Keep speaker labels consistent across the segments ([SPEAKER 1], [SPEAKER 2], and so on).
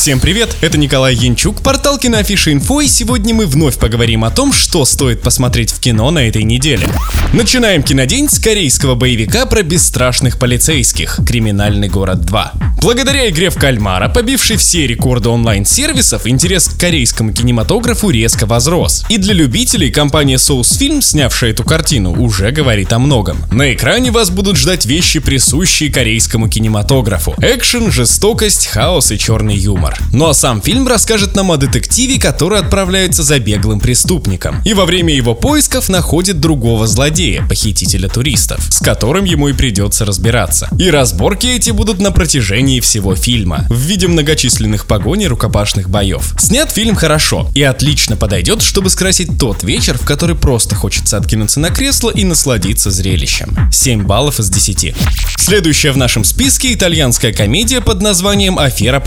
[SPEAKER 1] Всем привет, это Николай Янчук, портал Киноафиша Инфо, и сегодня мы вновь поговорим о том, что стоит посмотреть в кино на этой неделе. Начинаем кинодень с корейского боевика про бесстрашных полицейских «Криминальный город 2». Благодаря игре в кальмара, побившей все рекорды онлайн-сервисов, интерес к корейскому кинематографу резко возрос. И для любителей компания Source Film, снявшая эту картину, уже говорит о многом. На экране вас будут ждать вещи, присущие корейскому кинематографу. Экшен, жестокость, хаос и черный юмор. Ну а сам фильм расскажет нам о детективе, который отправляется за беглым преступником. И во время его поисков находит другого злодея, похитителя туристов, с которым ему и придется разбираться. И разборки эти будут на протяжении всего фильма, в виде многочисленных погоней рукопашных боев. Снят фильм хорошо и отлично подойдет, чтобы скрасить тот вечер, в который просто хочется откинуться на кресло и насладиться зрелищем. 7 баллов из 10. Следующая в нашем списке итальянская комедия под названием «Афера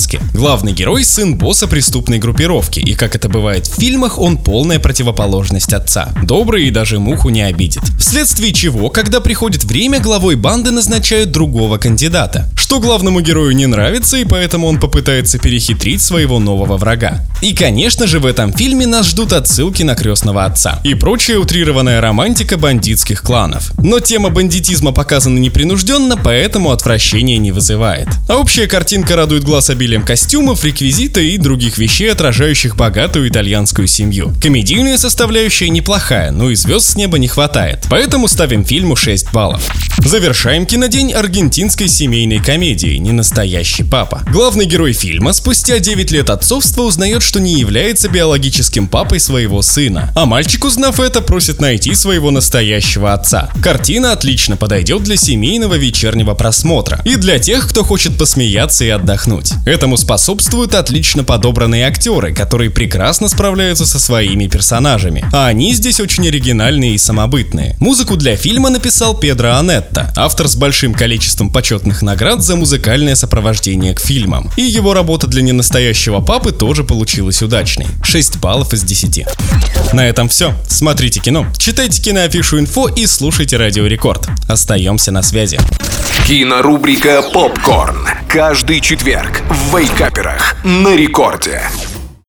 [SPEAKER 1] по-неаполитански». Главный герой – сын босса преступной группировки, и как это бывает в фильмах, он полная противоположность отца. Добрый и даже муху не обидит. Вследствие чего, когда приходит время, главой банды назначают другого кандидата. Что главному герою не нравится, и поэтому он попытается перехитрить своего нового врага. И, конечно же, в этом фильме нас ждут отсылки на крестного отца и прочая утрированная романтика бандитских кланов. Но тема бандитизма показана непринужденно, поэтому отвращения не вызывает. А общая картинка радует глаз обилием костюмов, реквизита и других вещей, отражающих богатую итальянскую семью. Комедийная составляющая неплохая, но и звезд с неба не хватает, поэтому ставим фильму 6 баллов. Завершаем кинодень аргентинской семейной комедией «Ненастоящий папа». Главный герой фильма спустя 9 лет отцовства узнает, что не является биологическим папой своего сына. А мальчик, узнав это, просит найти своего настоящего отца. Картина отлично подойдет для семейного вечернего просмотра и для тех, кто хочет посмеяться и отдохнуть. Этому способствуют отлично подобранные актеры, которые прекрасно справляются со своими персонажами. А они здесь очень оригинальные и самобытные. Музыку для фильма написал Педро Анетта, автор с большим количеством почетных наград за музыкальное сопровождение к фильмам. И его работа для ненастоящего папы тоже получилась удачной. 6 баллов из 10. На этом все. Смотрите кино, читайте киноафишу инфо и слушайте Радио Рекорд. Остаемся на связи.
[SPEAKER 2] Кинорубрика «Попкорн». Каждый четверг в Вейкаперах на рекорде.